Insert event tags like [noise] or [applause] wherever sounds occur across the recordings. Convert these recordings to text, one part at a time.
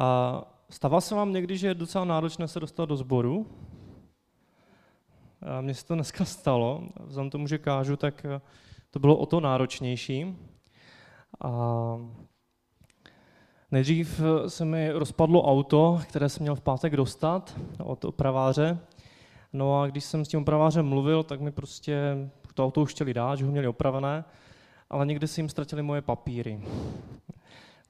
A stává se vám někdy, že je docela náročné se dostat do sboru? A mně se to dneska stalo. Vzhledem tomu, že kážu, tak eh, to bylo o to náročnější. A nejdřív eh, se mi rozpadlo auto, které jsem měl v pátek dostat od opraváře. No a když jsem s tím opravářem mluvil, tak mi prostě to auto už chtěli dát, že ho měli opravené, ale někde si jim ztratili moje papíry.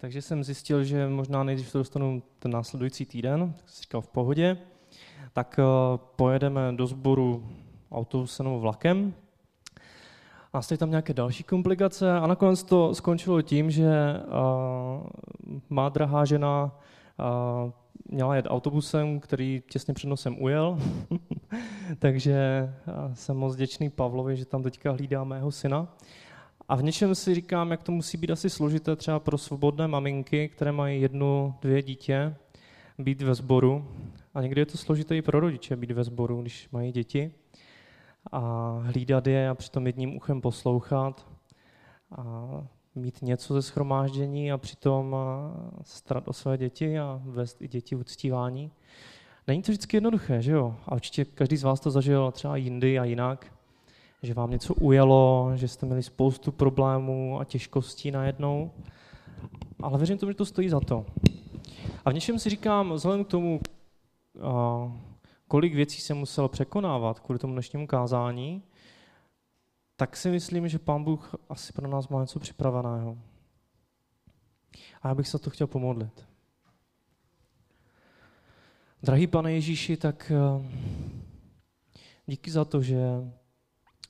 Takže jsem zjistil, že možná nejdřív to dostanu ten následující týden, tak jsem říkal v pohodě, tak eh, pojedeme do sboru autobusem nebo vlakem. A nastali tam nějaké další komplikace a nakonec to skončilo tím, že uh, má drahá žena uh, měla jet autobusem, který těsně před nosem ujel. [laughs] Takže jsem moc děčný Pavlovi, že tam teďka hlídá mého syna. A v něčem si říkám, jak to musí být asi složité třeba pro svobodné maminky, které mají jednu, dvě dítě, být ve sboru. A někdy je to složité i pro rodiče být ve sboru, když mají děti. A hlídat je a přitom jedním uchem poslouchat. A mít něco ze schromáždění a přitom starat o své děti a vést i děti v uctívání. Není to vždycky jednoduché, že jo? A určitě každý z vás to zažil třeba jindy a jinak, že vám něco ujelo, že jste měli spoustu problémů a těžkostí najednou. Ale věřím tomu, že to stojí za to. A v něčem si říkám, vzhledem k tomu, kolik věcí jsem musel překonávat kvůli tomu dnešnímu kázání, tak si myslím, že Pán Bůh asi pro nás má něco připraveného. A já bych se to chtěl pomodlit. Drahý pane Ježíši, tak díky za to, že,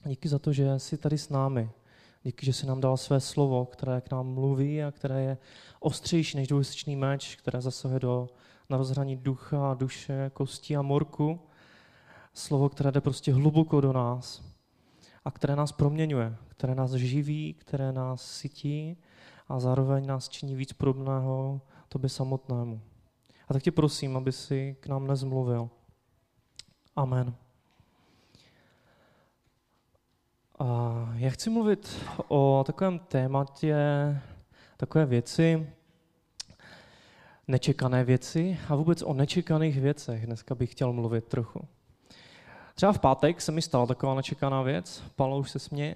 díky za to, že jsi tady s námi. Díky, že jsi nám dal své slovo, které k nám mluví a které je ostřejší než dvojsečný meč, které zasahuje do na rozhraní ducha, duše, kosti a morku. Slovo, které jde prostě hluboko do nás a které nás proměňuje, které nás živí, které nás sytí a zároveň nás činí víc podobného tobě samotnému. A tak tě prosím, aby si k nám nezmluvil. Amen. A já chci mluvit o takovém tématě, takové věci, nečekané věci a vůbec o nečekaných věcech. Dneska bych chtěl mluvit trochu. Třeba v pátek se mi stala taková nečekaná věc, Palo už se směje.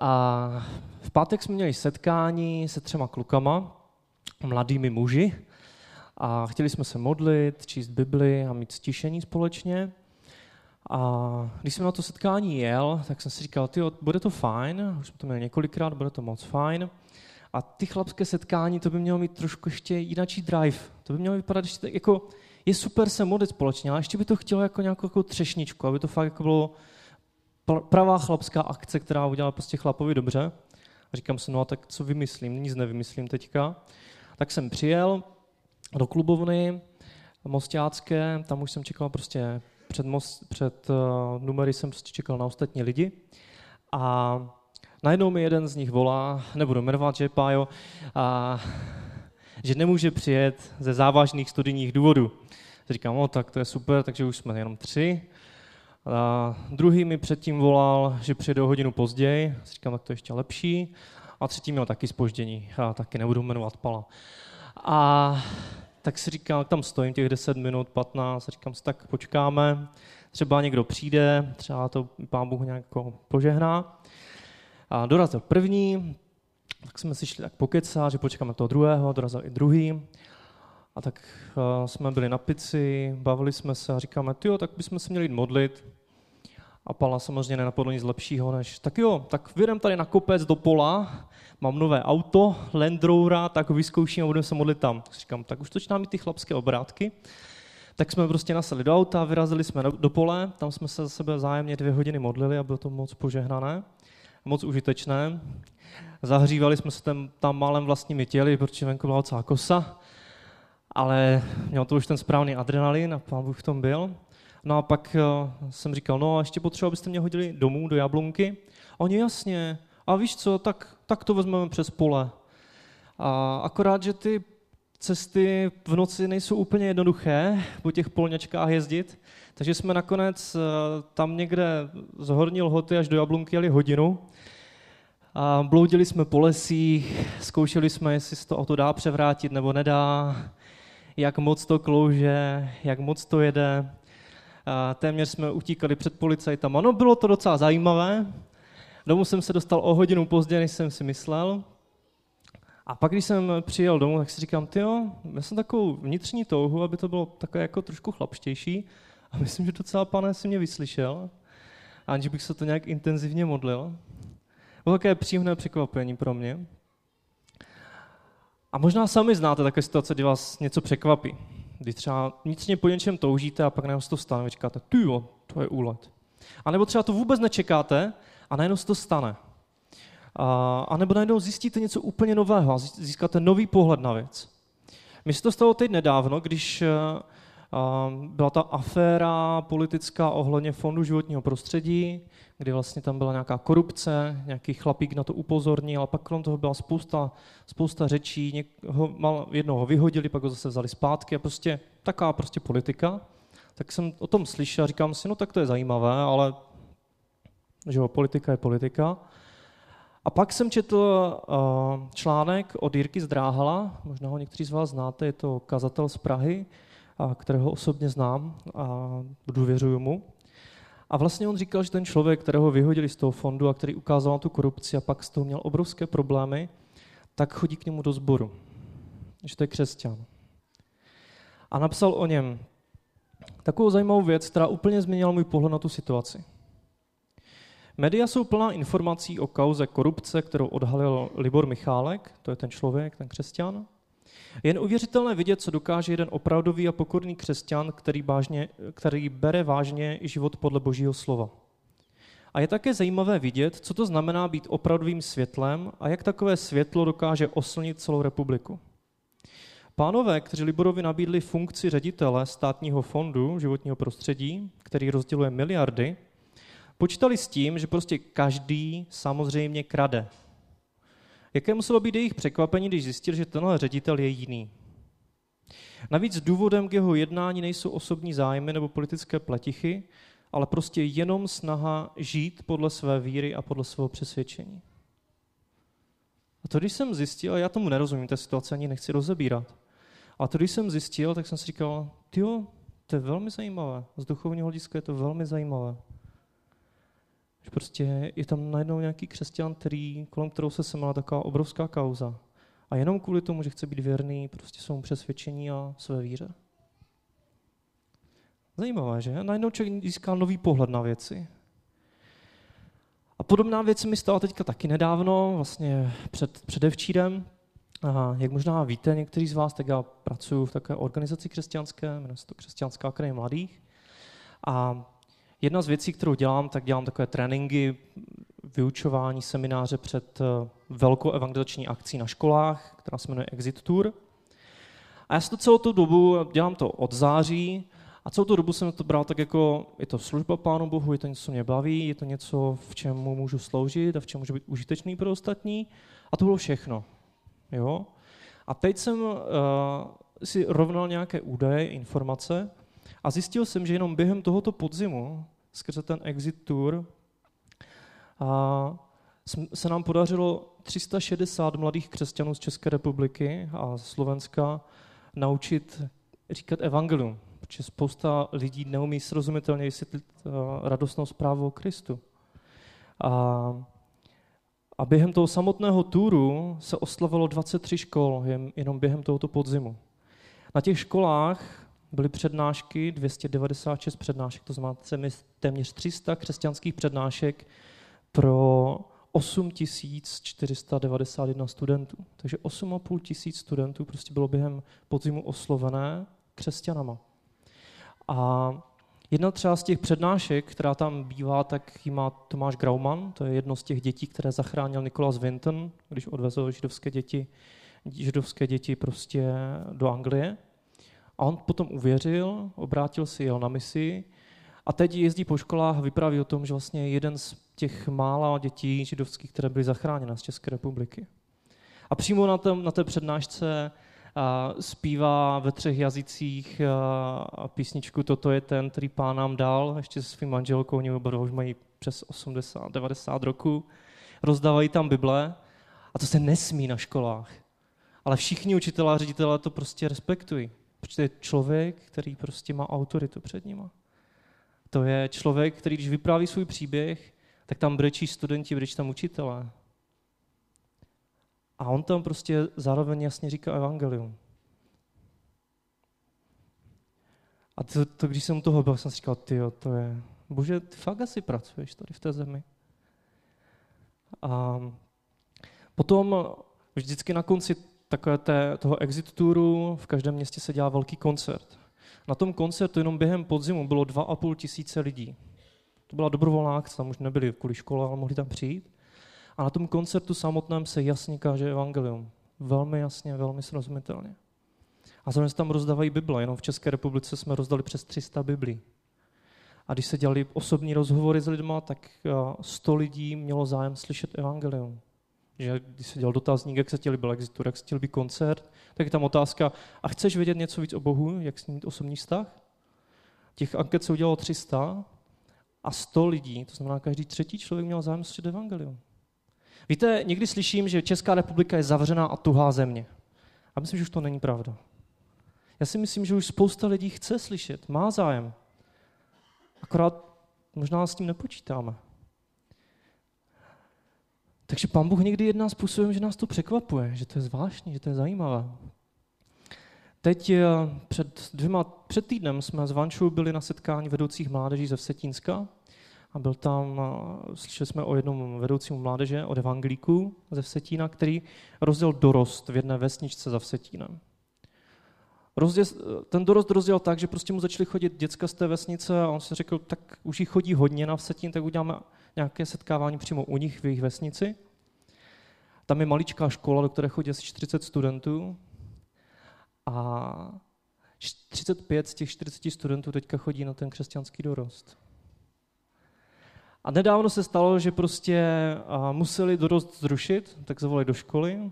A v pátek jsme měli setkání se třema klukama, mladými muži, a chtěli jsme se modlit, číst Bibli a mít stišení společně. A když jsem na to setkání jel, tak jsem si říkal, ty, bude to fajn, už jsme to měli několikrát, bude to moc fajn. A ty chlapské setkání, to by mělo mít trošku ještě jináčí drive. To by mělo vypadat ještě tak, jako, je super se modlit společně, ale ještě by to chtělo jako nějakou jako třešničku, aby to fakt jako bylo pravá chlapská akce, která udělala prostě chlapovi dobře. A říkám si, no a tak co vymyslím, nic nevymyslím teďka. Tak jsem přijel do klubovny Mostácké, tam už jsem čekal prostě před, most, před uh, numery jsem prostě čekal na ostatní lidi. A najednou mi jeden z nich volá, nebudu jmenovat, že Pájo, a, [laughs] že nemůže přijet ze závažných studijních důvodů. Říkám, o, tak to je super, takže už jsme jenom tři. A druhý mi předtím volal, že přijde o hodinu později. Říkám, tak to je ještě lepší. A třetí měl taky spoždění. Já taky nebudu jmenovat Pala. A tak si říkám, tam stojím těch 10 minut, 15, říkám si, tak počkáme, třeba někdo přijde, třeba to pán Bůh nějak jako požehná. A dorazil první, tak jsme si šli tak pokecat, že počkáme toho druhého, dorazil i druhý. A tak uh, jsme byli na pici, bavili jsme se a říkáme, jo, tak bychom se měli jít modlit. A Pala samozřejmě nenapadlo nic lepšího, než tak jo, tak vyjdem tady na kopec do pola, mám nové auto, Land Rovera, tak ho vyzkouším a budeme se modlit tam. Tak říkám, tak už točná mi ty chlapské obrátky. Tak jsme prostě nasadili do auta, vyrazili jsme do pole, tam jsme se za sebe zájemně dvě hodiny modlili a bylo to moc požehnané, moc užitečné. Zahřívali jsme se tam, tam málem vlastními těly, protože venku byla celá kosa, ale měl to už ten správný adrenalin a pán Bůh v tom byl. No a pak uh, jsem říkal, no a ještě potřeba, abyste mě hodili domů do Jablonky. A oni jasně, a víš co, tak, tak to vezmeme přes pole. A akorát, že ty cesty v noci nejsou úplně jednoduché po těch polňačkách jezdit, takže jsme nakonec uh, tam někde z Horní Lhoty až do Jablonky jeli hodinu. A bloudili jsme po lesích, zkoušeli jsme, jestli se to auto dá převrátit nebo nedá, jak moc to klouže, jak moc to jede. Téměř jsme utíkali před policajtama. No, bylo to docela zajímavé. Domů jsem se dostal o hodinu později, než jsem si myslel. A pak, když jsem přijel domů, tak si říkám, jo, já jsem takovou vnitřní touhu, aby to bylo takové jako trošku chlapštější. A myslím, že docela pane si mě vyslyšel. A aniž bych se to nějak intenzivně modlil. Bylo také příjemné překvapení pro mě. A možná sami znáte také situace, kdy vás něco překvapí. Kdy třeba vnitřně po něčem toužíte a pak najednou to stane a říkáte, ty jo, to je úlet. A nebo třeba to vůbec nečekáte a najednou se to stane. A, a nebo najednou zjistíte něco úplně nového a získáte nový pohled na věc. Mi se to stalo teď nedávno, když byla ta aféra politická ohledně Fondu životního prostředí, kdy vlastně tam byla nějaká korupce, nějaký chlapík na to upozornil, a pak kolem toho byla spousta, spousta řečí, někoho, mal, jednoho vyhodili, pak ho zase vzali zpátky a prostě taková prostě politika. Tak jsem o tom slyšel a říkám si, no tak to je zajímavé, ale že jo, politika je politika. A pak jsem četl uh, článek od Jirky Zdráhala, možná ho někteří z vás znáte, je to kazatel z Prahy, kterého osobně znám a důvěřuju mu. A vlastně on říkal, že ten člověk, kterého vyhodili z toho fondu a který ukázal na tu korupci a pak z toho měl obrovské problémy, tak chodí k němu do sboru. Že to je křesťan. A napsal o něm takovou zajímavou věc, která úplně změnila můj pohled na tu situaci. Média jsou plná informací o kauze korupce, kterou odhalil Libor Michálek, to je ten člověk, ten křesťan. Jen uvěřitelné vidět, co dokáže jeden opravdový a pokorný křesťan, který, vážně, který bere vážně život podle Božího slova. A je také zajímavé vidět, co to znamená být opravdovým světlem a jak takové světlo dokáže oslnit celou republiku. Pánové, kteří Liborovi nabídli funkci ředitele státního fondu životního prostředí, který rozděluje miliardy, počítali s tím, že prostě každý samozřejmě krade. Jaké muselo být jejich překvapení, když zjistil, že tenhle ředitel je jiný? Navíc důvodem k jeho jednání nejsou osobní zájmy nebo politické pletichy, ale prostě jenom snaha žít podle své víry a podle svého přesvědčení. A to, když jsem zjistil, a já tomu nerozumím, té situace ani nechci rozebírat, a to, když jsem zjistil, tak jsem si říkal, jo, to je velmi zajímavé. Z duchovního hlediska je to velmi zajímavé. Že prostě je tam najednou nějaký křesťan, který, kolem kterou se semala taková obrovská kauza. A jenom kvůli tomu, že chce být věrný prostě svému přesvědčení a své víře. Zajímavé, že? Najednou člověk získá nový pohled na věci. A podobná věc mi stala teďka taky nedávno, vlastně před, předevčírem. A jak možná víte, někteří z vás, tak já pracuji v takové organizaci křesťanské, jmenuje se to Křesťanská akademie mladých. A Jedna z věcí, kterou dělám, tak dělám takové tréninky, vyučování, semináře před eh, velkou evangelizační akcí na školách, která se jmenuje Exit Tour. A já si to celou tu dobu, dělám to od září, a celou tu dobu jsem to bral tak jako, je to služba Pánu Bohu, je to něco, co mě baví, je to něco, v čem mu můžu sloužit a v čem můžu být užitečný pro ostatní. A to bylo všechno. Jo? A teď jsem uh, si rovnal nějaké údaje, informace a zjistil jsem, že jenom během tohoto podzimu, skrze ten exit tour, a se nám podařilo 360 mladých křesťanů z České republiky a Slovenska naučit říkat evangelium, protože spousta lidí neumí srozumitelně vysvětlit radostnou zprávu o Kristu. A, a během toho samotného túru se oslavilo 23 škol, jenom během tohoto podzimu. Na těch školách byly přednášky, 296 přednášek, to znamená téměř 300 křesťanských přednášek pro 8491 studentů. Takže 8,5 tisíc studentů prostě bylo během podzimu oslovené křesťanama. A jedna třeba z těch přednášek, která tam bývá, tak ji má Tomáš Grauman, to je jedno z těch dětí, které zachránil Nikolas Vinton, když odvezl židovské děti, židovské děti prostě do Anglie. A on potom uvěřil, obrátil se, jel na misi a teď jezdí po školách a vypráví o tom, že vlastně jeden z těch mála dětí židovských, které byly zachráněny z České republiky. A přímo na, tom, na té přednášce a zpívá ve třech jazycích a písničku Toto je ten, který pán nám dal, ještě se svým manželkou, oni oba už mají přes 80, 90 roku, rozdávají tam Bible a to se nesmí na školách. Ale všichni učitelé a ředitelé to prostě respektují. Protože to je člověk, který prostě má autoritu před nima. To je člověk, který když vypráví svůj příběh, tak tam brečí studenti, brečí tam učitelé. A on tam prostě zároveň jasně říká evangelium. A to, to když jsem toho byl, jsem si říkal, ty to je, bože, ty fakt asi pracuješ tady v té zemi. A potom vždycky na konci takové té, toho exit touru v každém městě se dělá velký koncert. Na tom koncertu jenom během podzimu bylo 2,5 tisíce lidí. To byla dobrovolná akce, tam už nebyli kvůli škole, ale mohli tam přijít. A na tom koncertu samotném se jasně káže evangelium. Velmi jasně, velmi srozumitelně. A zároveň se tam rozdávají Bible. Jenom v České republice jsme rozdali přes 300 Biblí. A když se dělali osobní rozhovory s lidma, tak 100 lidí mělo zájem slyšet evangelium. Že když se dělal dotazník, jak se chtěli byl exitur, jak se chtěl být koncert, tak je tam otázka, a chceš vědět něco víc o Bohu, jak s ním mít osobní vztah? Těch anket se udělalo 300 a 100 lidí, to znamená každý třetí člověk měl zájem slyšet evangelium. Víte, někdy slyším, že Česká republika je zavřená a tuhá země. A myslím, že už to není pravda. Já si myslím, že už spousta lidí chce slyšet, má zájem. Akorát možná s tím nepočítáme. Takže pán Bůh někdy jedná způsobem, že nás to překvapuje, že to je zvláštní, že to je zajímavé. Teď eh, před, dvěma, před týdnem jsme s Vančou byli na setkání vedoucích mládeží ze Vsetínska a byl tam, eh, slyšeli jsme o jednom vedoucímu mládeže, od evangelíku ze Vsetína, který rozděl dorost v jedné vesničce za Vsetínem. Rozděl, ten dorost rozdělal tak, že prostě mu začaly chodit děcka z té vesnice a on si řekl, tak už jich chodí hodně na Vsetín, tak uděláme nějaké setkávání přímo u nich v jejich vesnici. Tam je maličká škola, do které chodí asi 40 studentů a 35 z těch 40 studentů teďka chodí na ten křesťanský dorost. A nedávno se stalo, že prostě museli dorost zrušit, tak zavolali do školy.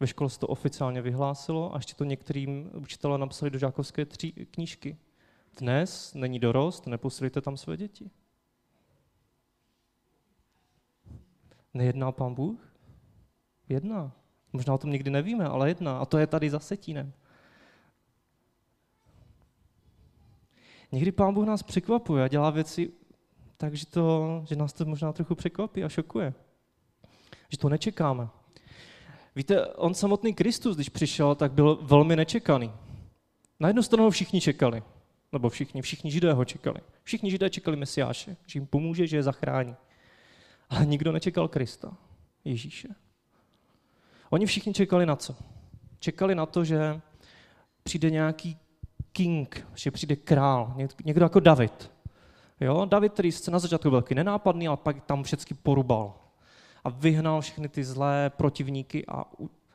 Ve škole se to oficiálně vyhlásilo a ještě to některým učitelé napsali do žákovské tři knížky. Dnes není dorost, neposílíte tam své děti. Nejedná pán Bůh? Jedná. Možná o tom nikdy nevíme, ale jedná. A to je tady za setínem. Někdy pán Bůh nás překvapuje a dělá věci tak, že, to, že nás to možná trochu překvapí a šokuje. Že to nečekáme. Víte, on samotný Kristus, když přišel, tak byl velmi nečekaný. Na jednu stranu ho všichni čekali. Nebo všichni, všichni židé ho čekali. Všichni židé čekali Mesiáše, že jim pomůže, že je zachrání. Ale nikdo nečekal Krista, Ježíše. Oni všichni čekali na co? Čekali na to, že přijde nějaký king, že přijde král, někdo jako David. Jo? David, který se na začátku byl nenápadný, ale pak tam všechny porubal. A vyhnal všechny ty zlé protivníky a,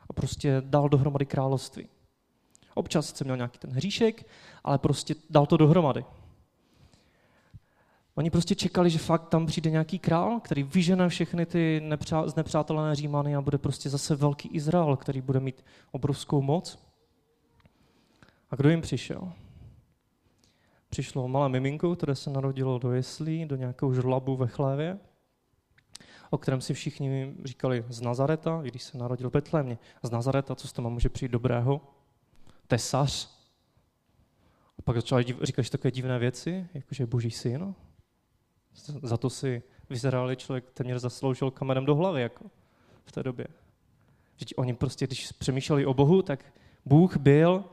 a prostě dal dohromady království. Občas sice měl nějaký ten hříšek, ale prostě dal to dohromady. Oni prostě čekali, že fakt tam přijde nějaký král, který vyžene všechny ty nepřá- znepřátelené Římany a bude prostě zase velký Izrael, který bude mít obrovskou moc. A kdo jim přišel? Přišlo malé miminko, které se narodilo do jeslí, do nějakého žrlabu ve chlévě, o kterém si všichni říkali z Nazareta, i když se narodil v Betlémě. Z Nazareta, co z toho může přijít dobrého? Tesař. A pak začali říkat takové divné věci, jakože boží syn. Za to si vyzerali člověk téměř zasloužil kamenem do hlavy jako v té době. Vždyť oni prostě, když přemýšleli o Bohu, tak Bůh byl,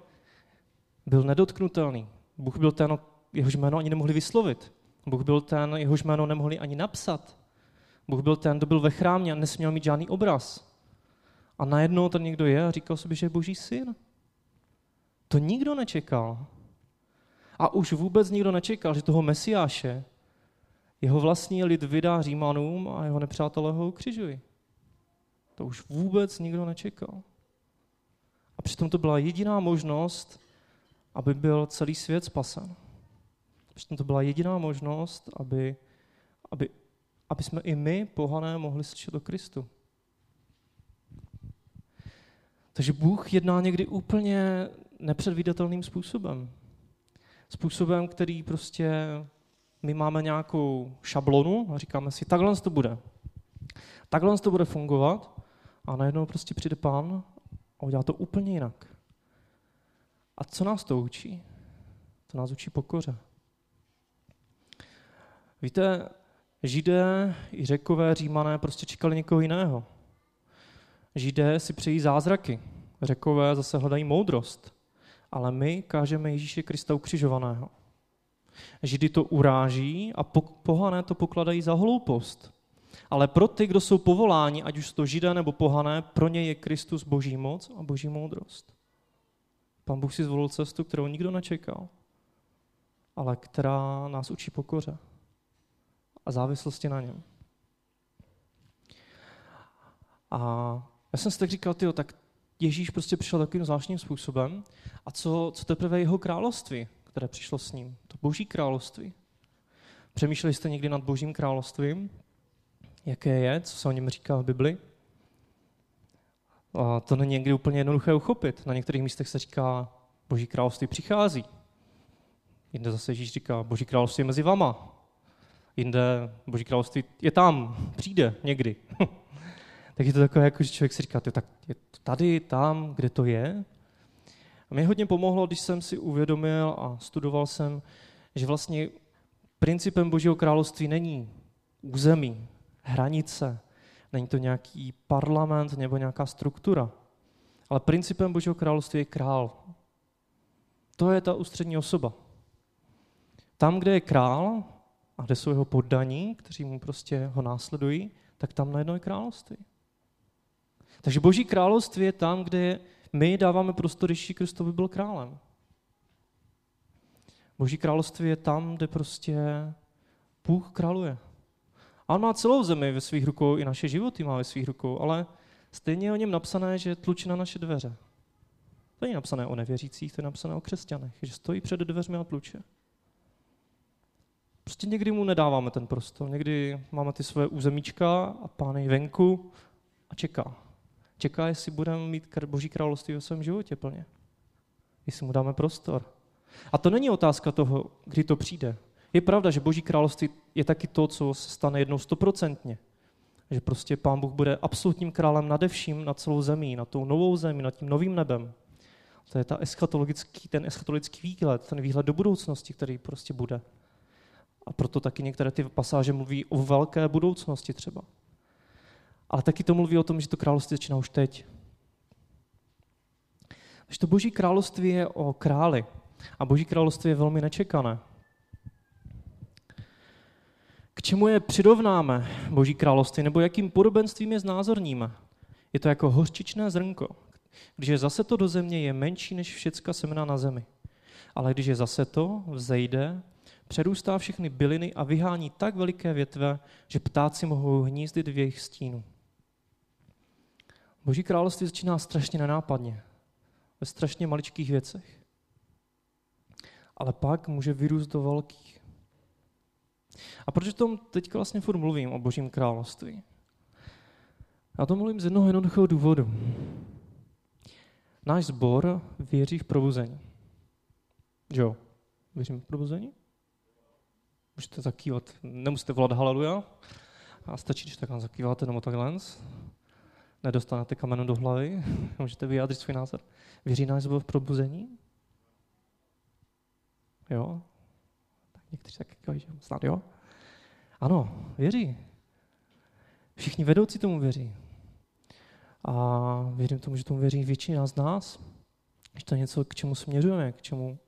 byl nedotknutelný. Bůh byl ten, jehož jméno ani nemohli vyslovit. Bůh byl ten, jehož jméno nemohli ani napsat. Bůh byl ten, kdo byl ve chrámě a nesměl mít žádný obraz. A najednou ten někdo je a říkal sobě, že je boží syn. To nikdo nečekal. A už vůbec nikdo nečekal, že toho mesiáše jeho vlastní lid vydá Římanům a jeho nepřátelé ho ukřižují. To už vůbec nikdo nečekal. A přitom to byla jediná možnost, aby byl celý svět spasen. Přitom to byla jediná možnost, aby, aby, aby jsme i my, pohané, mohli slyšet o Kristu. Takže Bůh jedná někdy úplně nepředvídatelným způsobem. Způsobem, který prostě my máme nějakou šablonu a říkáme si, takhle to bude. Takhle to bude fungovat a najednou prostě přijde pán a udělá to úplně jinak. A co nás to učí? To nás učí pokoře. Víte, Židé i řekové, římané prostě čekali někoho jiného. Židé si přejí zázraky, řekové zase hledají moudrost, ale my kážeme Ježíše Krista ukřižovaného. Židy to uráží a pohané to pokladají za hloupost. Ale pro ty, kdo jsou povoláni, ať už to židé nebo pohané, pro ně je Kristus boží moc a boží moudrost. Pan Bůh si zvolil cestu, kterou nikdo nečekal, ale která nás učí pokoře a závislosti na něm. A já jsem si tak říkal, tyjo, tak Ježíš prostě přišel takovým zvláštním způsobem. A co, co teprve jeho království, které přišlo s ním? To boží království. Přemýšleli jste někdy nad božím královstvím? Jaké je? Co se o něm říká v Bibli? A to není někdy úplně jednoduché uchopit. Na některých místech se říká, boží království přichází. Jinde zase Ježíš říká, boží království je mezi vama. Jinde boží království je tam, přijde někdy. [laughs] tak je to takové, jako, že člověk si říká, tak je to tady, tam, kde to je. A mě hodně pomohlo, když jsem si uvědomil a studoval jsem, že vlastně principem Božího království není území, hranice, není to nějaký parlament nebo nějaká struktura, ale principem Božího království je král. To je ta ústřední osoba. Tam, kde je král a kde jsou jeho poddaní, kteří mu prostě ho následují, tak tam najednou je království. Takže Boží království je tam, kde my dáváme prostor Ježíši Kristovi byl králem. Boží království je tam, kde prostě Bůh králuje. A on má celou zemi ve svých rukou, i naše životy má ve svých rukou, ale stejně je o něm napsané, že tlučí na naše dveře. To není napsané o nevěřících, to je napsané o křesťanech, že stojí před dveřmi a tluče. Prostě někdy mu nedáváme ten prostor, někdy máme ty své územíčka a pán venku a čeká. Čeká, jestli budeme mít Boží království ve svém životě plně. Jestli mu dáme prostor. A to není otázka toho, kdy to přijde. Je pravda, že Boží království je taky to, co se stane jednou stoprocentně. Že prostě Pán Bůh bude absolutním králem nade vším, nad celou zemí, nad tou novou zemí, nad tím novým nebem. To je ta eschatologický, ten eschatologický výhled, ten výhled do budoucnosti, který prostě bude. A proto taky některé ty pasáže mluví o velké budoucnosti třeba. Ale taky to mluví o tom, že to království začíná už teď. Takže to boží království je o králi. A boží království je velmi nečekané. K čemu je přirovnáme boží království, nebo jakým podobenstvím je znázorníme? Je to jako hořčičné zrnko. Když je zase to do země, je menší než všecka semena na zemi. Ale když je zase to, vzejde, přerůstá všechny byliny a vyhání tak veliké větve, že ptáci mohou hnízdit v jejich stínu. Boží království začíná strašně nenápadně, ve strašně maličkých věcech. Ale pak může vyrůst do velkých. A proč o tom teď vlastně furt mluvím, o Božím království? Já to mluvím z jednoho jednoduchého důvodu. Náš sbor věří v probuzení. Jo, věřím v probuzení? Můžete zakývat, nemusíte volat haleluja, a stačí, když takhle zakýváte nebo takhle nedostanete kamenu do hlavy, [laughs] můžete vyjádřit svůj názor. Věří náš v probuzení? Jo? Tak někteří tak říkají, že snad jo? Ano, věří. Všichni vedoucí tomu věří. A věřím tomu, že tomu věří většina z nás, že to je něco, k čemu směřujeme, k čemu,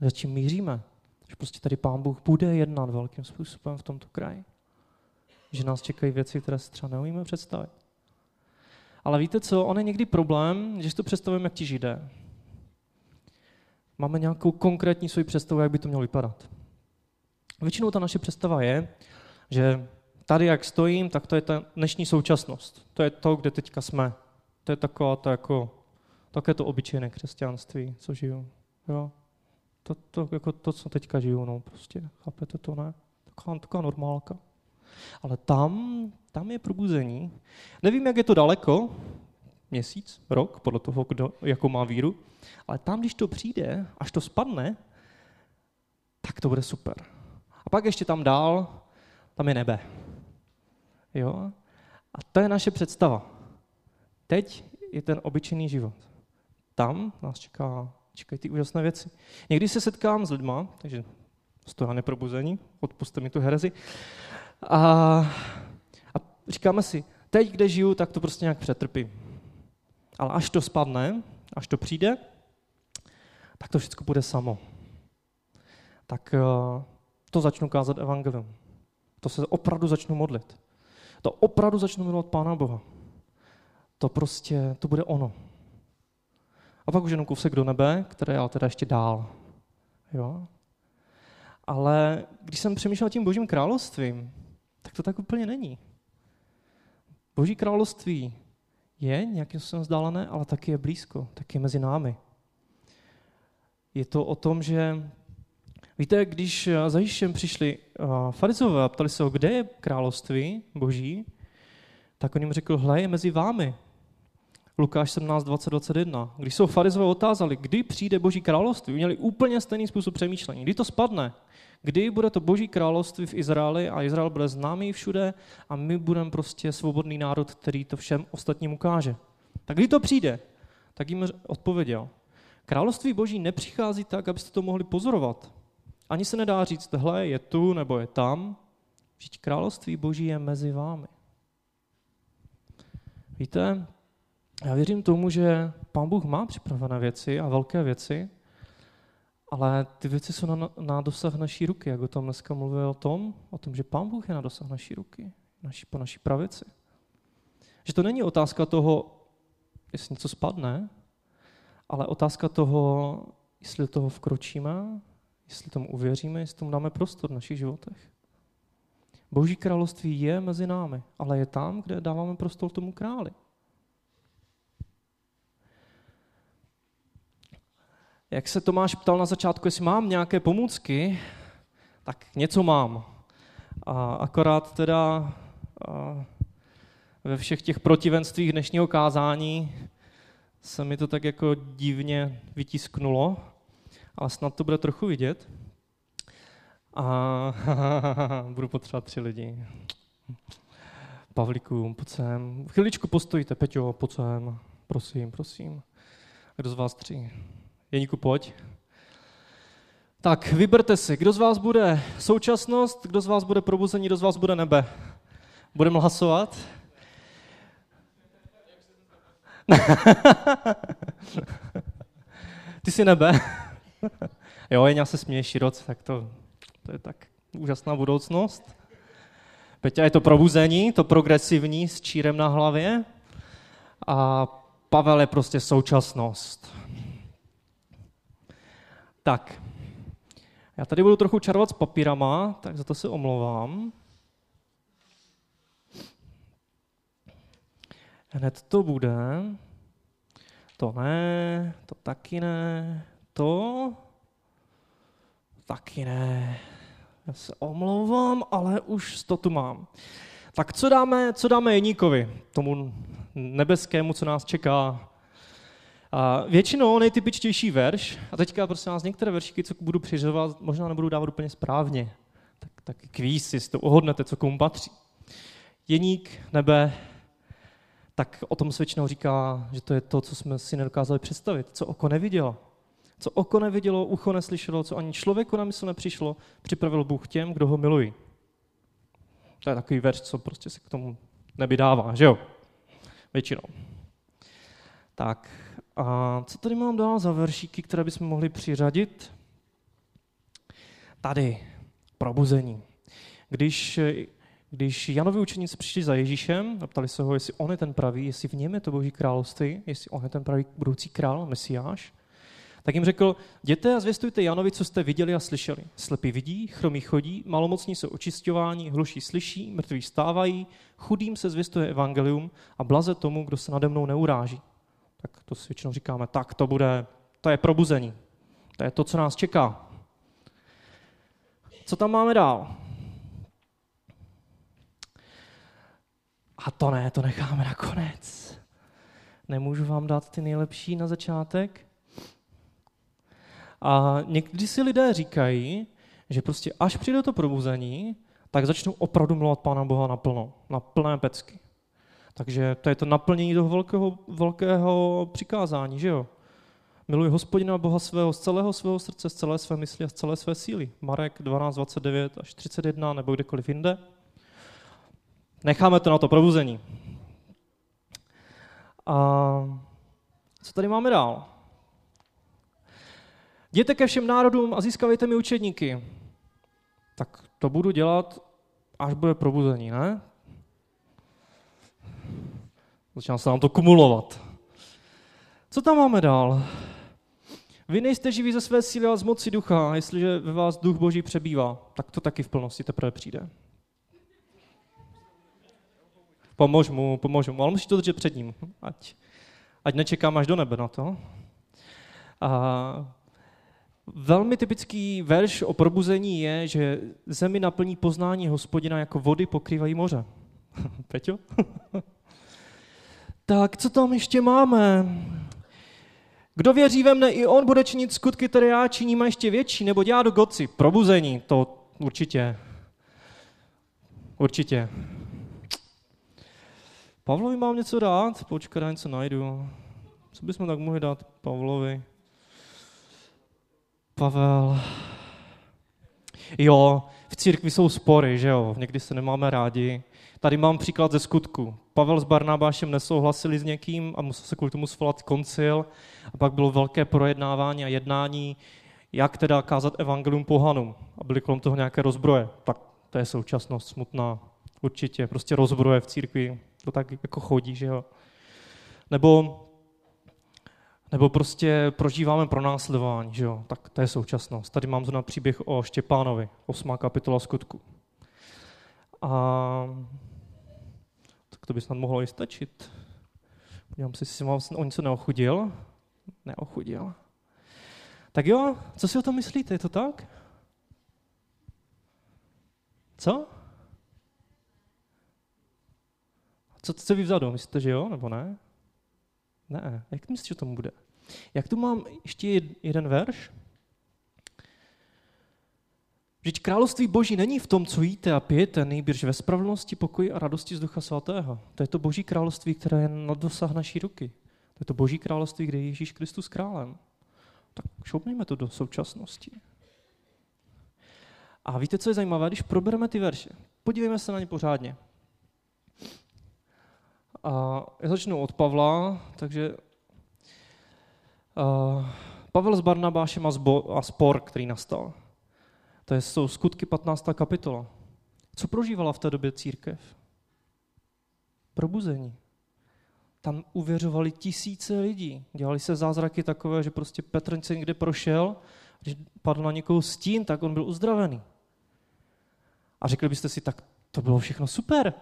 za čím míříme. Že prostě tady Pán Bůh bude jednat velkým způsobem v tomto kraji. Že nás čekají věci, které si třeba neumíme představit. Ale víte co, on je někdy problém, že si to představujeme, jak ti židé. Máme nějakou konkrétní svoji představu, jak by to mělo vypadat. Většinou ta naše představa je, že tady, jak stojím, tak to je ta dnešní současnost. To je to, kde teďka jsme. To je taková to jako, také to obyčejné křesťanství, co žiju. Jo? To, to, jako to, co teďka žiju, no prostě, chápete to, ne? Taková, taková normálka. Ale tam, tam je probuzení. Nevím, jak je to daleko, měsíc, rok, podle toho, kdo, jakou má víru, ale tam, když to přijde, až to spadne, tak to bude super. A pak ještě tam dál, tam je nebe. Jo? A to je naše představa. Teď je ten obyčejný život. Tam nás čeká čekají ty úžasné věci. Někdy se setkám s lidma, takže stoja neprobuzení, odpuste mi tu herezi, a, a říkáme si, teď, kde žiju, tak to prostě nějak přetrpím. Ale až to spadne, až to přijde, tak to všechno bude samo. Tak uh, to začnu kázat evangelium. To se opravdu začnu modlit. To opravdu začnu milovat Pána Boha. To prostě, to bude ono. A pak už jenom kousek do nebe, které je teda ještě dál. Jo? Ale když jsem přemýšlel tím božím královstvím, tak to tak úplně není. Boží království je nějakým způsobem vzdálené, ale taky je blízko, taky je mezi námi. Je to o tom, že víte, když za Ježíšem přišli farizové a ptali se ho, kde je království boží, tak on jim řekl, hle, je mezi vámi. Lukáš 17, 20, 21. Když se farizové otázali, kdy přijde boží království, měli úplně stejný způsob přemýšlení. Kdy to spadne? Kdy bude to boží království v Izraeli a Izrael bude známý všude a my budeme prostě svobodný národ, který to všem ostatním ukáže. Tak kdy to přijde? Tak jim odpověděl. Království boží nepřichází tak, abyste to mohli pozorovat. Ani se nedá říct, hle, je tu nebo je tam. Vždyť království boží je mezi vámi. Víte, já věřím tomu, že Pán Bůh má připravené věci a velké věci, ale ty věci jsou na, na dosah naší ruky, jak o tom dneska mluvil o tom, o tom, že Pán Bůh je na dosah naší ruky, naší, po naší pravici. Že to není otázka toho, jestli něco spadne, ale otázka toho, jestli do toho vkročíme, jestli tomu uvěříme, jestli tomu dáme prostor v našich životech. Boží království je mezi námi, ale je tam, kde dáváme prostor tomu králi. Jak se Tomáš ptal na začátku, jestli mám nějaké pomůcky, tak něco mám. A akorát teda a ve všech těch protivenstvích dnešního kázání se mi to tak jako divně vytisknulo, ale snad to bude trochu vidět. A [laughs] budu potřebovat tři lidi. Pavlíku, pojď sem. Chviličku postojte, Peťo, pojď sem. Prosím, prosím. Kdo z vás tři? Jeníku, pojď. Tak, vyberte si, kdo z vás bude současnost, kdo z vás bude probuzení, kdo z vás bude nebe. Budeme hlasovat? [laughs] Ty jsi nebe? [laughs] jo, Jeňa se směje široce, tak to, to je tak úžasná budoucnost. Peťa je to probuzení, to progresivní s čírem na hlavě. A Pavel je prostě současnost. Tak, já tady budu trochu čarovat s papírama, tak za to se omlouvám. Hned to bude. To ne, to taky ne, to taky ne. Já se omlouvám, ale už to tu mám. Tak co dáme, co dáme Jeníkovi, tomu nebeskému, co nás čeká a většinou nejtypičtější verš, a teďka prosím vás, některé veršíky, co budu přiřovat, možná nebudu dávat úplně správně, tak, tak kvíz si to ohodnete, co komu patří. Jeník, nebe, tak o tom se říká, že to je to, co jsme si nedokázali představit, co oko nevidělo. Co oko nevidělo, ucho neslyšelo, co ani člověku na mysl nepřišlo, připravil Bůh těm, kdo ho milují. To je takový verš, co prostě se k tomu neby dává, že jo? Většinou. Tak, a co tady mám dál za veršíky, které bychom mohli přiřadit? Tady, probuzení. Když, když Janovi učeníci přišli za Ježíšem a ptali se ho, jestli on je ten pravý, jestli v něm je to boží království, jestli on je ten pravý budoucí král, mesiáš, tak jim řekl, jděte a zvěstujte Janovi, co jste viděli a slyšeli. Slepí vidí, chromí chodí, malomocní jsou očisťováni, hluší slyší, mrtví stávají, chudým se zvěstuje evangelium a blaze tomu, kdo se nade mnou neuráží tak to si většinou říkáme, tak to bude, to je probuzení. To je to, co nás čeká. Co tam máme dál? A to ne, to necháme na konec. Nemůžu vám dát ty nejlepší na začátek? A někdy si lidé říkají, že prostě až přijde to probuzení, tak začnou opravdu milovat Pána Boha naplno, na plné pecky. Takže to je to naplnění toho velkého, velkého přikázání, že jo? Miluji hospodina Boha svého z celého svého srdce, z celé své mysli a z celé své síly. Marek 12, 29 až 31 nebo kdekoliv jinde. Necháme to na to probuzení. A co tady máme dál? Jděte ke všem národům a získavejte mi učedníky. Tak to budu dělat, až bude probuzení, ne? Začíná se nám to kumulovat. Co tam máme dál? Vy nejste živí ze své síly, ale z moci ducha. Jestliže ve vás duch boží přebývá, tak to taky v plnosti teprve přijde. Pomož mu, pomož mu, ale musíš to držet před ním, ať, ať nečekám až do nebe na to. A velmi typický verš o probuzení je, že zemi naplní poznání hospodina jako vody pokrývají moře. [laughs] Peťo? Tak co tam ještě máme? Kdo věří ve mne, i on bude činit skutky, které já činím a ještě větší, nebo já do goci. Probuzení, to určitě. Určitě. Pavlovi mám něco dát? Počkej, já něco najdu. Co bychom tak mohli dát Pavlovi? Pavel. Jo, v církvi jsou spory, že jo, někdy se nemáme rádi. Tady mám příklad ze skutku. Pavel s Barnabášem nesouhlasili s někým a musel se kvůli tomu svolat koncil a pak bylo velké projednávání a jednání, jak teda kázat evangelium pohanům. A byly kolem toho nějaké rozbroje. Tak to je současnost smutná. Určitě, prostě rozbroje v církvi, to tak jako chodí, že jo. Nebo, nebo prostě prožíváme pronásledování, že jo, tak to je současnost. Tady mám zrovna příběh o Štěpánovi, osmá kapitola skutku. A to by snad mohlo i stačit. Podívám se, jestli jsem o něco neochudil. Neochudil. Tak jo, co si o tom myslíte, je to tak? Co? Co, co vy vzadu? Myslíte, že jo, nebo ne? Ne. Jak myslíte, že tomu bude? Jak tu mám ještě jeden verš? Vždyť království boží není v tom, co jíte a pijete, nejbrž ve spravedlnosti, pokoji a radosti z Ducha Svatého. To je to boží království, které je na dosah naší ruky. To je to boží království, kde je Ježíš Kristus králem. Tak šoupněme to do současnosti. A víte, co je zajímavé? Když probereme ty verše, podívejme se na ně pořádně. A já začnu od Pavla, takže Pavel s Barnabášem a, zbo, a spor, který nastal. To jsou skutky 15. kapitola. Co prožívala v té době církev? Probuzení. Tam uvěřovali tisíce lidí. Dělali se zázraky takové, že prostě Petr se někde prošel, když padl na někoho stín, tak on byl uzdravený. A řekli byste si, tak to bylo všechno super.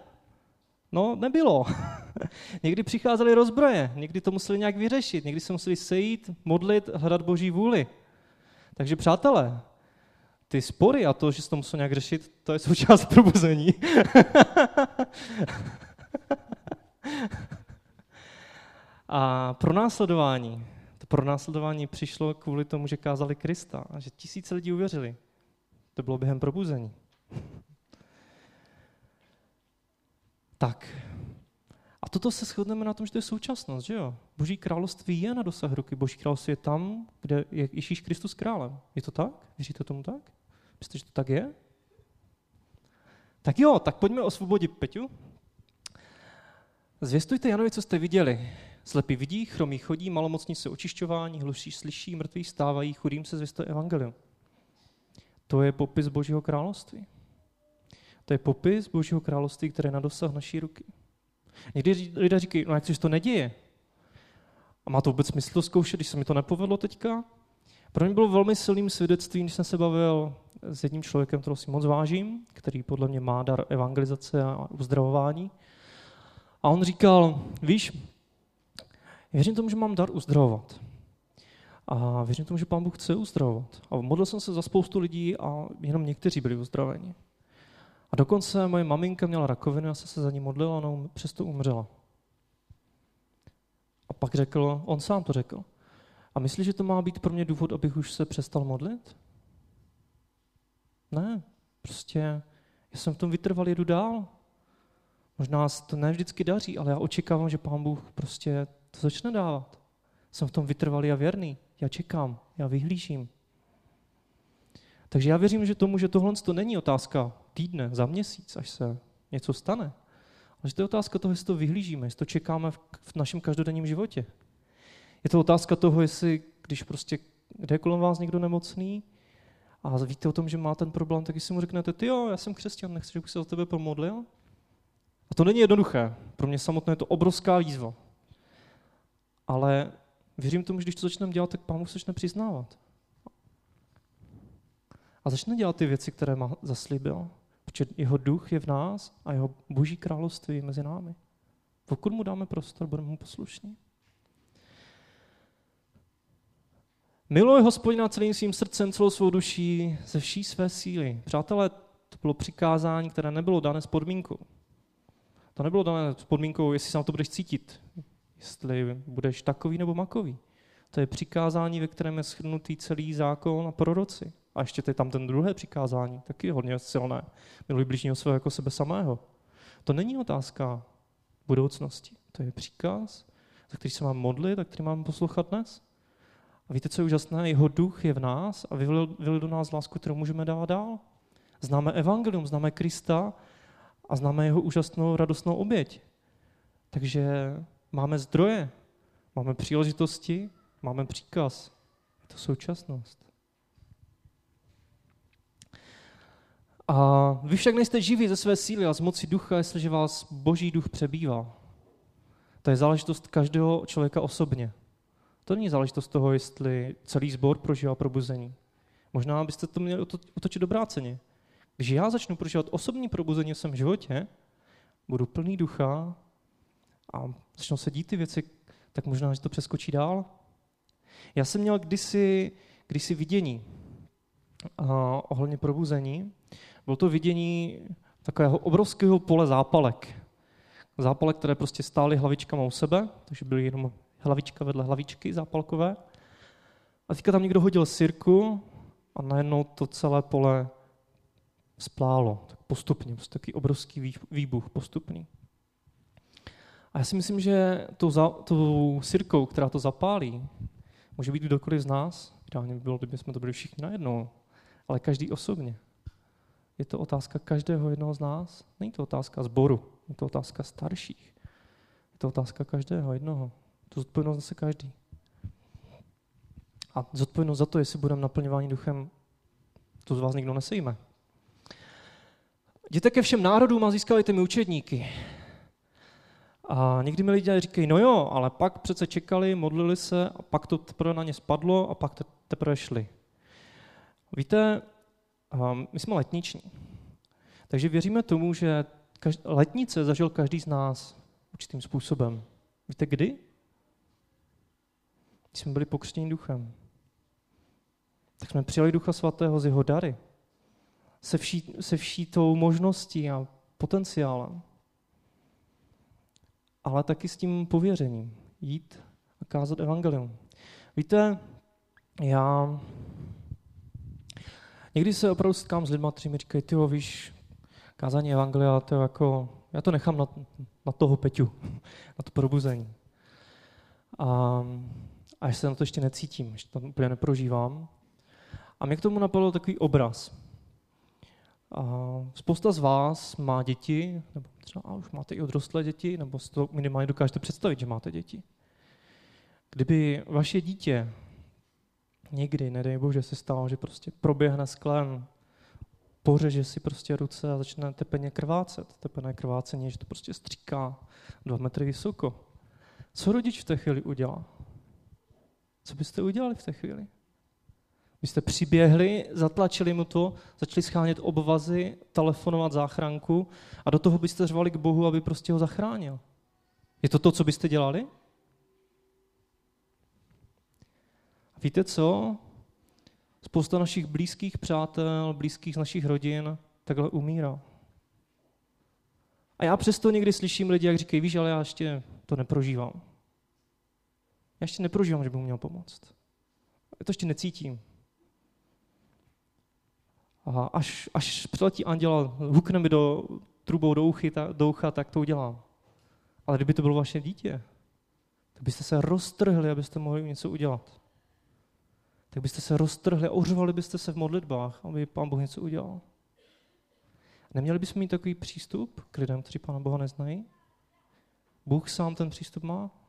No, nebylo. [laughs] někdy přicházely rozbroje, někdy to museli nějak vyřešit, někdy se museli sejít, modlit, hledat boží vůli. Takže přátelé, ty spory a to, že se to musel nějak řešit, to je součást probuzení. [laughs] a pro následování, to pro následování přišlo kvůli tomu, že kázali Krista a že tisíce lidí uvěřili. To bylo během probuzení. Tak. A toto se shodneme na tom, že to je současnost, že jo? Boží království je na dosah ruky. Boží království je tam, kde je Ježíš Kristus králem. Je to tak? Věříte tomu tak? Myslíte, že to tak je? Tak jo, tak pojďme osvobodit Peťu. Zvěstujte Janovi, co jste viděli. Slepí vidí, chromí chodí, malomocní se očišťování, hluší slyší, mrtví stávají, chudým se zvěstuje evangelium. To je popis Božího království. To je popis Božího království, které je na dosah naší ruky. Někdy lidé říkají, no jak to neděje? A má to vůbec smysl zkoušet, když se mi to nepovedlo teďka? Pro mě bylo velmi silným svědectvím, když jsem se bavil s jedním člověkem, kterého si moc vážím, který podle mě má dar evangelizace a uzdravování. A on říkal, víš, věřím tomu, že mám dar uzdravovat. A věřím tomu, že pán Bůh chce uzdravovat. A modlil jsem se za spoustu lidí a jenom někteří byli uzdraveni. A dokonce moje maminka měla rakovinu, já jsem se za ní modlil a ona přesto umřela. A pak řekl, on sám to řekl, a myslíš, že to má být pro mě důvod, abych už se přestal modlit? Ne, prostě já jsem v tom vytrval, jedu dál. Možná se to ne vždycky daří, ale já očekávám, že Pán Bůh prostě to začne dávat. Jsem v tom vytrvalý a věrný. já čekám, já vyhlížím. Takže já věřím, že tomu, že tohle to není otázka týdne, za měsíc, až se něco stane, ale že to je otázka toho, jestli to vyhlížíme, jestli to čekáme v, v našem každodenním životě. Je to otázka toho, jestli, když prostě jde kolem vás někdo nemocný a víte o tom, že má ten problém, tak si mu řeknete, ty jo, já jsem křesťan, nechci, že bych se o tebe pomodlil? A to není jednoduché. Pro mě samotné je to obrovská výzva. Ale věřím tomu, že když to začneme dělat, tak Pán Bůh začne přiznávat. A začne dělat ty věci, které má zaslíbil. Protože jeho duch je v nás a jeho boží království je mezi námi. Pokud mu dáme prostor, budeme mu poslušní. Miluj hospodina celým svým srdcem, celou svou duší, ze vší své síly. Přátelé, to bylo přikázání, které nebylo dané s podmínkou. To nebylo dané s podmínkou, jestli se na to budeš cítit, jestli budeš takový nebo makový. To je přikázání, ve kterém je shrnutý celý zákon a proroci. A ještě je tam ten druhé přikázání, taky hodně silné. Miluj blížního svého jako sebe samého. To není otázka budoucnosti. To je příkaz, za který se mám modlit a který mám poslouchat dnes. A víte, co je úžasné? Jeho duch je v nás a vyvil do nás lásku, kterou můžeme dávat dál. Známe evangelium, známe Krista a známe jeho úžasnou radostnou oběť. Takže máme zdroje, máme příležitosti, máme příkaz. Je to současnost. A vy však nejste živí ze své síly a z moci ducha, jestliže vás boží duch přebývá. To je záležitost každého člověka osobně. To není záležitost toho, jestli celý sbor prožívá probuzení. Možná byste to měli otočit obráceně. Když já začnu prožívat osobní probuzení v svém životě, budu plný ducha a začnou se dít ty věci, tak možná, že to přeskočí dál. Já jsem měl kdysi, kdysi vidění uh, ohledně probuzení. Bylo to vidění takového obrovského pole zápalek. Zápalek, které prostě stály hlavičkama u sebe, takže byly jenom hlavička vedle hlavičky zápalkové. A teďka tam někdo hodil sirku a najednou to celé pole splálo. Tak postupně, prostě takový obrovský výbuch postupný. A já si myslím, že tou, za, tou sirkou, která to zapálí, může být kdokoliv z nás. Ideálně by bylo, kdyby jsme to byli všichni najednou, ale každý osobně. Je to otázka každého jednoho z nás. Není to otázka zboru, je to otázka starších. Je to otázka každého jednoho. Tu zodpovědnost zase každý. A zodpovědnost za to, jestli budeme naplňování duchem, to z vás nikdo nesejme. Jděte ke všem národům a získali mi učedníky. A někdy mi lidé říkají, no jo, ale pak přece čekali, modlili se a pak to teprve na ně spadlo a pak teprve šli. Víte, my jsme letniční. Takže věříme tomu, že letnice zažil každý z nás určitým způsobem. Víte kdy? Když jsme byli pokřtěni duchem. Tak jsme přijali ducha svatého z jeho dary. Se vší, se vší tou možností a potenciálem. Ale taky s tím pověřením. Jít a kázat evangelium. Víte, já někdy se opravdu setkám s lidmi, kteří mi říkají, ty víš, kázání evangelia, to jako, já to nechám na, na toho Peťu, [laughs] na to probuzení. A a že se na to ještě necítím, že to úplně neprožívám. A mě k tomu napadlo takový obraz. A spousta z vás má děti, nebo třeba už máte i odrostlé děti, nebo si to minimálně dokážete představit, že máte děti. Kdyby vaše dítě někdy, nedej bože, se stalo, že prostě proběhne sklem, pořeže si prostě ruce a začne tepeně krvácet. Tepené krvácení, že to prostě stříká dva metry vysoko. Co rodič v té chvíli udělá? Co byste udělali v té chvíli? Byste přiběhli, zatlačili mu to, začali schánět obvazy, telefonovat záchranku a do toho byste řvali k Bohu, aby prostě ho zachránil. Je to to, co byste dělali? Víte co? Spousta našich blízkých přátel, blízkých z našich rodin takhle umírá. A já přesto někdy slyším lidi, jak říkají, víš, ale já ještě to neprožívám. Já ještě neprožívám, že bych mu měl pomoct. Já to ještě necítím. A až, až přiletí anděla, hukne mi do trubou do, uchy, ta, do ucha, tak to udělám. Ale kdyby to bylo vaše dítě, tak byste se roztrhli, abyste mohli něco udělat. tak byste se roztrhli a uřvali byste se v modlitbách, aby pán Bůh něco udělal. Neměli bychom mít takový přístup k lidem, kteří Pána Boha neznají? Bůh sám ten přístup má.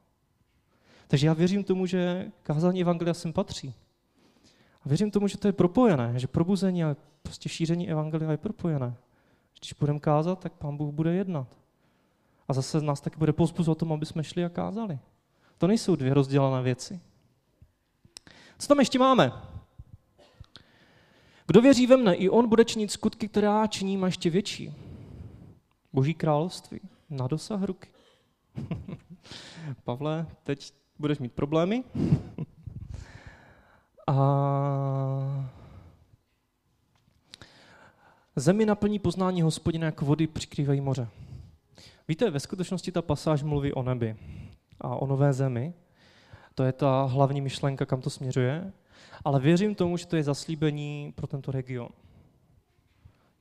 Takže já věřím tomu, že kázání Evangelia sem patří. A věřím tomu, že to je propojené, že probuzení a prostě šíření Evangelia je propojené. Když budeme kázat, tak Pán Bůh bude jednat. A zase nás taky bude pozbuzovat tomu, aby jsme šli a kázali. To nejsou dvě rozdělené věci. Co tam ještě máme? Kdo věří ve mne, i on bude činit skutky, které já činím a ještě větší. Boží království na dosah ruky. [laughs] Pavle, teď budeš mít problémy. [laughs] a Zemi naplní poznání hospodina, jako vody přikrývají moře. Víte, ve skutečnosti ta pasáž mluví o nebi a o nové zemi. To je ta hlavní myšlenka, kam to směřuje. Ale věřím tomu, že to je zaslíbení pro tento region.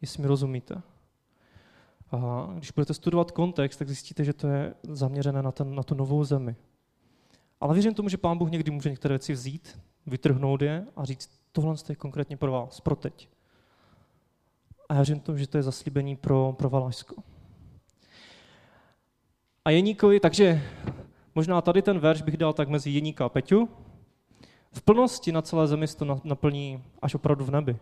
Jestli mi rozumíte. A když budete studovat kontext, tak zjistíte, že to je zaměřené na, ten, na tu novou zemi. Ale věřím tomu, že Pán Bůh někdy může některé věci vzít, vytrhnout je a říct, tohle je konkrétně pro vás, pro teď. A já věřím tomu, že to je zaslíbení pro, pro Valašsko. A Jeníkovi, takže možná tady ten verš bych dal tak mezi Jeníka a Peťu. V plnosti na celé zemi to naplní až opravdu v nebi.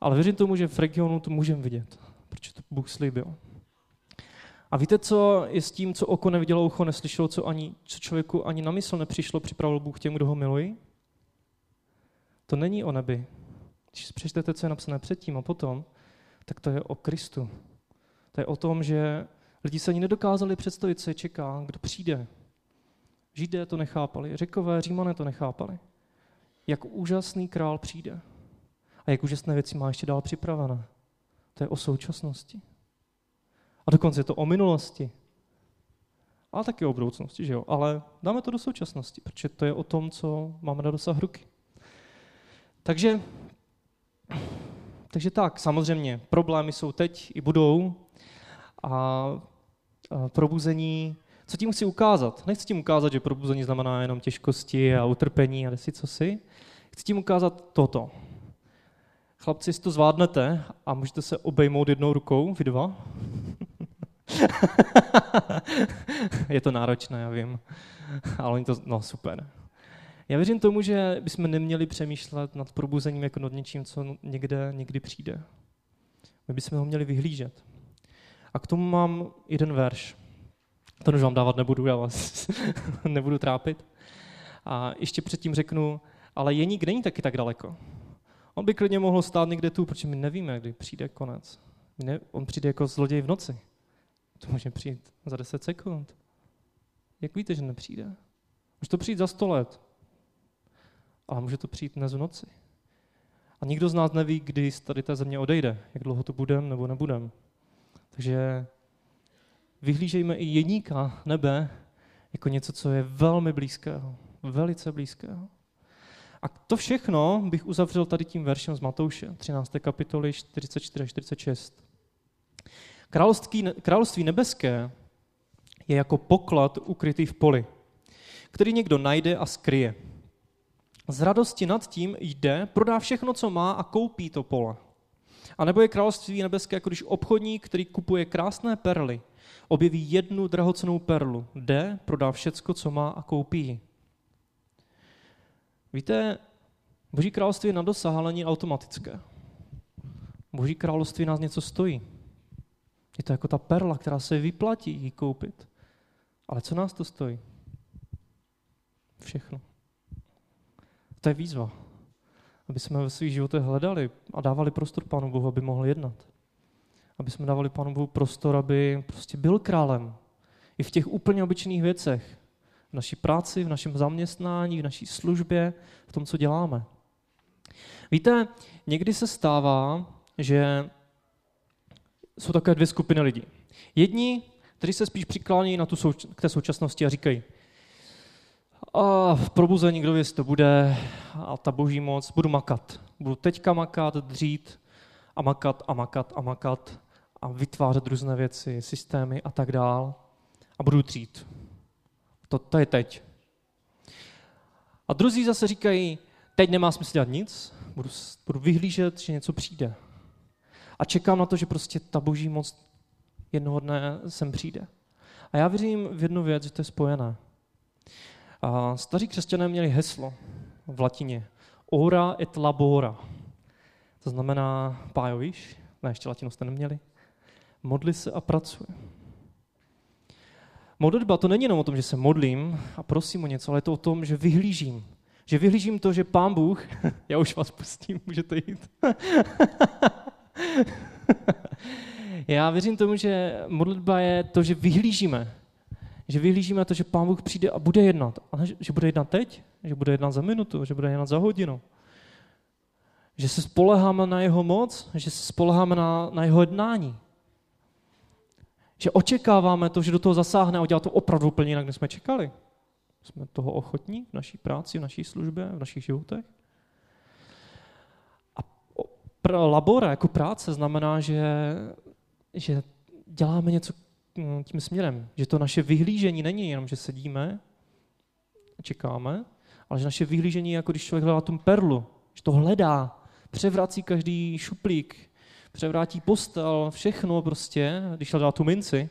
Ale věřím tomu, že v regionu to můžeme vidět, protože to Bůh slíbil. A víte, co je s tím, co oko nevidělo, ucho neslyšelo, co, ani, co člověku ani na mysl nepřišlo, připravil Bůh těm, kdo ho milují? To není o nebi. Když přečtete, co je napsané předtím a potom, tak to je o Kristu. To je o tom, že lidi se ani nedokázali představit, co je čeká, kdo přijde. Židé to nechápali, řekové, římané to nechápali. Jak úžasný král přijde. A jak úžasné věci má ještě dál připravené. To je o současnosti. A dokonce je to o minulosti. Ale taky o budoucnosti, že jo? Ale dáme to do současnosti, protože to je o tom, co máme na dosah ruky. Takže, takže tak, samozřejmě, problémy jsou teď i budou. A, a probuzení, co tím chci ukázat? Nechci tím ukázat, že probuzení znamená jenom těžkosti a utrpení a desi co si. Chci tím ukázat toto. Chlapci, jestli to zvládnete a můžete se obejmout jednou rukou, vy dva. [laughs] je to náročné, já vím. Ale oni to, no super. Já věřím tomu, že bychom neměli přemýšlet nad probuzením jako nad něčím, co někde někdy přijde. My bychom ho měli vyhlížet. A k tomu mám jeden verš. To už vám dávat nebudu, já vás [laughs] nebudu trápit. A ještě předtím řeknu, ale Jeník není taky tak daleko. On by klidně mohl stát někde tu, protože my nevíme, kdy přijde konec. Ne, on přijde jako zloděj v noci. To může přijít za 10 sekund. Jak víte, že nepřijde? Může to přijít za 100 let. Ale může to přijít dnes v noci. A nikdo z nás neví, kdy z tady té země odejde, jak dlouho to budem nebo nebudem. Takže vyhlížejme i jedníka nebe jako něco, co je velmi blízkého, velice blízkého. A to všechno bych uzavřel tady tím veršem z Matouše, 13. kapitoly 44-46. Království, království nebeské je jako poklad ukrytý v poli, který někdo najde a skryje. Z radosti nad tím jde, prodá všechno, co má a koupí to pole. A nebo je království nebeské, jako když obchodník, který kupuje krásné perly, objeví jednu drahocenou perlu, jde, prodá všecko, co má a koupí ji. Víte, Boží království je na dosah, ale není automatické. Boží království nás něco stojí. Je to jako ta perla, která se vyplatí ji koupit. Ale co nás to stojí? Všechno. To je výzva. Aby jsme ve svých životech hledali a dávali prostor Pánu Bohu, aby mohl jednat. Aby jsme dávali Pánu Bohu prostor, aby prostě byl králem. I v těch úplně obyčejných věcech. V naší práci, v našem zaměstnání, v naší službě, v tom, co děláme. Víte, někdy se stává, že jsou takové dvě skupiny lidí. Jedni, kteří se spíš přiklání na tu souč- k té současnosti a říkají, a v probuzení, kdo ví, to bude, a ta boží moc, budu makat. Budu teďka makat, dřít a makat a makat a makat a vytvářet různé věci, systémy a tak dál. A budu dřít. To, to je teď. A druzí zase říkají, teď nemá smysl dělat nic, budu, budu vyhlížet, že něco přijde. A čekám na to, že prostě ta boží moc jednoho dne sem přijde. A já věřím v jednu věc, že to je spojené. A staří křesťané měli heslo v latině. Ora et labora. To znamená, pájo, víš? Ne, ještě latinu jste neměli. Modli se a pracuje. Modlitba to není jenom o tom, že se modlím a prosím o něco, ale je to o tom, že vyhlížím. Že vyhlížím to, že Pán Bůh, [laughs] já už vás pustím, můžete jít. [laughs] [laughs] já věřím tomu, že modlitba je to, že vyhlížíme. Že vyhlížíme to, že Pán Bůh přijde a bude jednat. A že bude jednat teď, že bude jednat za minutu, že bude jednat za hodinu. Že se spoleháme na jeho moc, že se spoleháme na, na jeho jednání. Že očekáváme to, že do toho zasáhne a udělá to opravdu úplně jinak, než jsme čekali. Jsme toho ochotní v naší práci, v naší službě, v našich životech. A labora jako práce znamená, že, že děláme něco tím směrem. Že to naše vyhlížení není jenom, že sedíme a čekáme, ale že naše vyhlížení je jako když člověk hledá tu perlu, že to hledá, převrací každý šuplík, převrátí postel, všechno prostě, když hledá tu minci,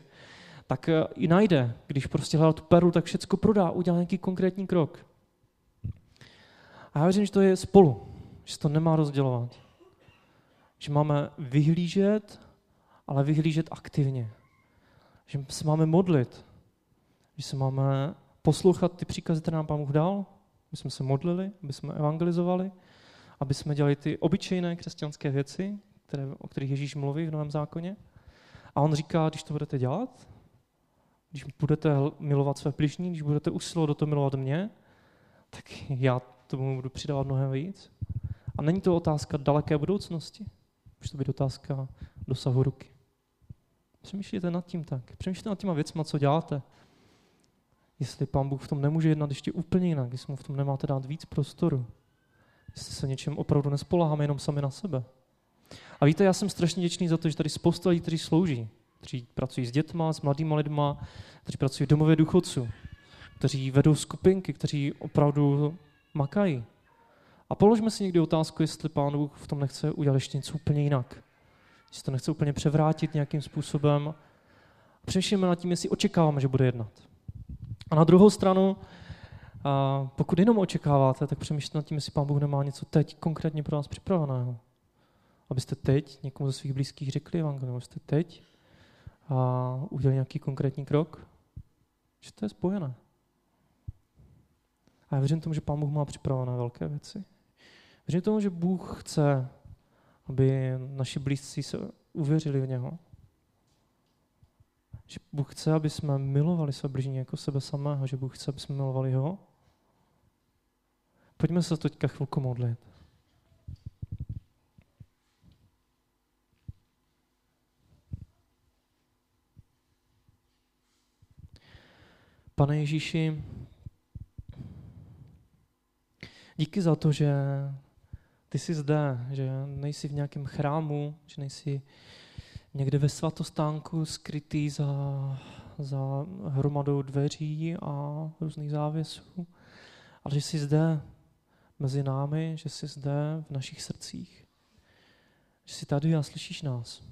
tak eh, i najde. Když prostě hledá tu perlu, tak všechno prodá, udělá nějaký konkrétní krok. A já věřím, že to je spolu, že se to nemá rozdělovat. Že máme vyhlížet, ale vyhlížet aktivně. Že se máme modlit, že se máme poslouchat ty příkazy, které nám Pán Bůh dal, aby jsme se modlili, aby jsme evangelizovali, aby jsme dělali ty obyčejné křesťanské věci, které, o kterých Ježíš mluví v Novém zákoně. A on říká, když to budete dělat, když budete milovat své bližní, když budete usilovat do toho milovat mě, tak já tomu budu přidávat mnohem víc. A není to otázka daleké budoucnosti, může to být otázka dosahu ruky. Přemýšlejte nad tím tak. Přemýšlejte nad těma věcma, co děláte. Jestli pán Bůh v tom nemůže jednat ještě úplně jinak, jestli mu v tom nemáte dát víc prostoru. Jestli se něčem opravdu nespoláháme jenom sami na sebe. A víte, já jsem strašně děčný za to, že tady spousta lidí, kteří slouží, kteří pracují s dětma, s mladými lidma, kteří pracují v domově důchodců, kteří vedou skupinky, kteří opravdu makají. A položme si někdy otázku, jestli pán Bůh v tom nechce udělat ještě něco úplně jinak. Jestli to nechce úplně převrátit nějakým způsobem. Přemýšlíme nad tím, jestli očekáváme, že bude jednat. A na druhou stranu, pokud jenom očekáváte, tak přemýšlíte nad tím, jestli pán Bůh nemá něco teď konkrétně pro vás připraveného. Abyste teď někomu ze svých blízkých řekli evangelium, abyste teď a udělali nějaký konkrétní krok, že to je spojené. A já věřím tomu, že Pán Bůh má připravené velké věci. Věřím tomu, že Bůh chce, aby naši blízcí se uvěřili v něho. Že Bůh chce, aby jsme milovali své bližní jako sebe samého, že Bůh chce, aby jsme milovali ho. Pojďme se teďka chvilku modlit. Pane Ježíši, díky za to, že ty jsi zde, že nejsi v nějakém chrámu, že nejsi někde ve svatostánku skrytý za, za hromadou dveří a různých závěsů, ale že jsi zde mezi námi, že jsi zde v našich srdcích. Že jsi tady a slyšíš nás.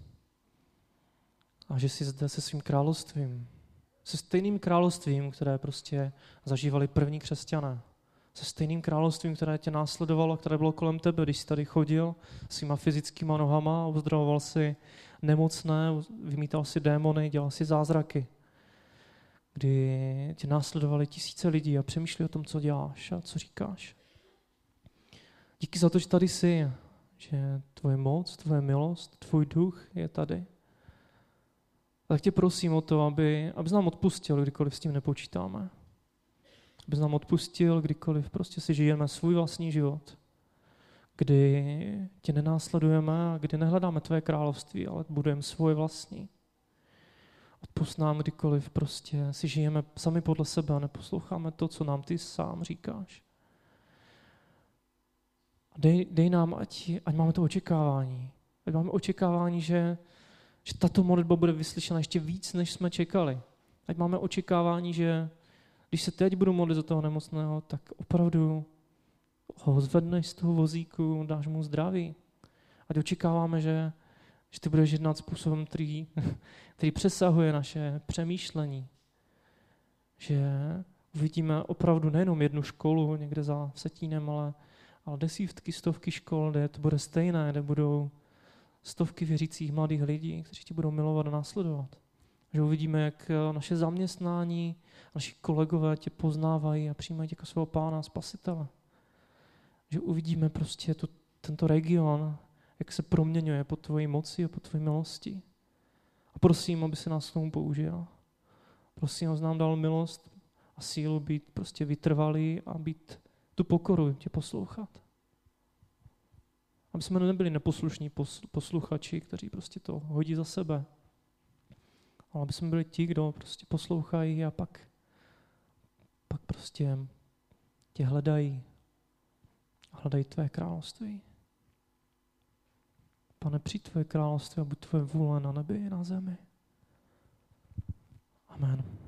A že jsi zde se svým královstvím, se stejným královstvím, které prostě zažívali první křesťané. Se stejným královstvím, které tě následovalo, které bylo kolem tebe, když jsi tady chodil svýma fyzickýma nohama, uzdravoval si nemocné, vymítal si démony, dělal si zázraky. Kdy tě následovali tisíce lidí a přemýšleli o tom, co děláš a co říkáš. Díky za to, že tady jsi, že tvoje moc, tvoje milost, tvůj duch je tady. Tak tě prosím o to, aby, abys nám odpustil, kdykoliv s tím nepočítáme. Abys nám odpustil, kdykoliv prostě si žijeme svůj vlastní život. Kdy tě nenásledujeme a kdy nehledáme tvé království, ale budujeme svoje vlastní. Odpust nám, kdykoliv prostě si žijeme sami podle sebe a neposloucháme to, co nám ty sám říkáš. Dej, dej nám, ať, ať máme to očekávání. Ať máme očekávání, že že tato modlitba bude vyslyšena ještě víc, než jsme čekali. Ať máme očekávání, že když se teď budu modlit za toho nemocného, tak opravdu ho zvedneš z toho vozíku, dáš mu zdraví. Ať očekáváme, že, že ty budeš jednat způsobem, který, [laughs] který přesahuje naše přemýšlení. Že uvidíme opravdu nejenom jednu školu někde za Setínem, ale, ale desítky, stovky škol, kde to bude stejné, kde budou stovky věřících mladých lidí, kteří tě budou milovat a následovat. Že uvidíme, jak naše zaměstnání, naši kolegové tě poznávají a přijímají tě jako svého pána a spasitele. Že uvidíme prostě tu, tento region, jak se proměňuje pod tvojí moci a pod tvojí milosti. A prosím, aby se nás tomu použil. Prosím, aby nám dal milost a sílu být prostě vytrvalý a být tu pokoru tě poslouchat. Aby jsme nebyli neposlušní posluchači, kteří prostě to hodí za sebe. Ale aby jsme byli ti, kdo prostě poslouchají a pak, pak prostě tě hledají. Hledají tvé království. Pane, přijď tvoje království a buď tvoje vůle na nebi i na zemi. Amen.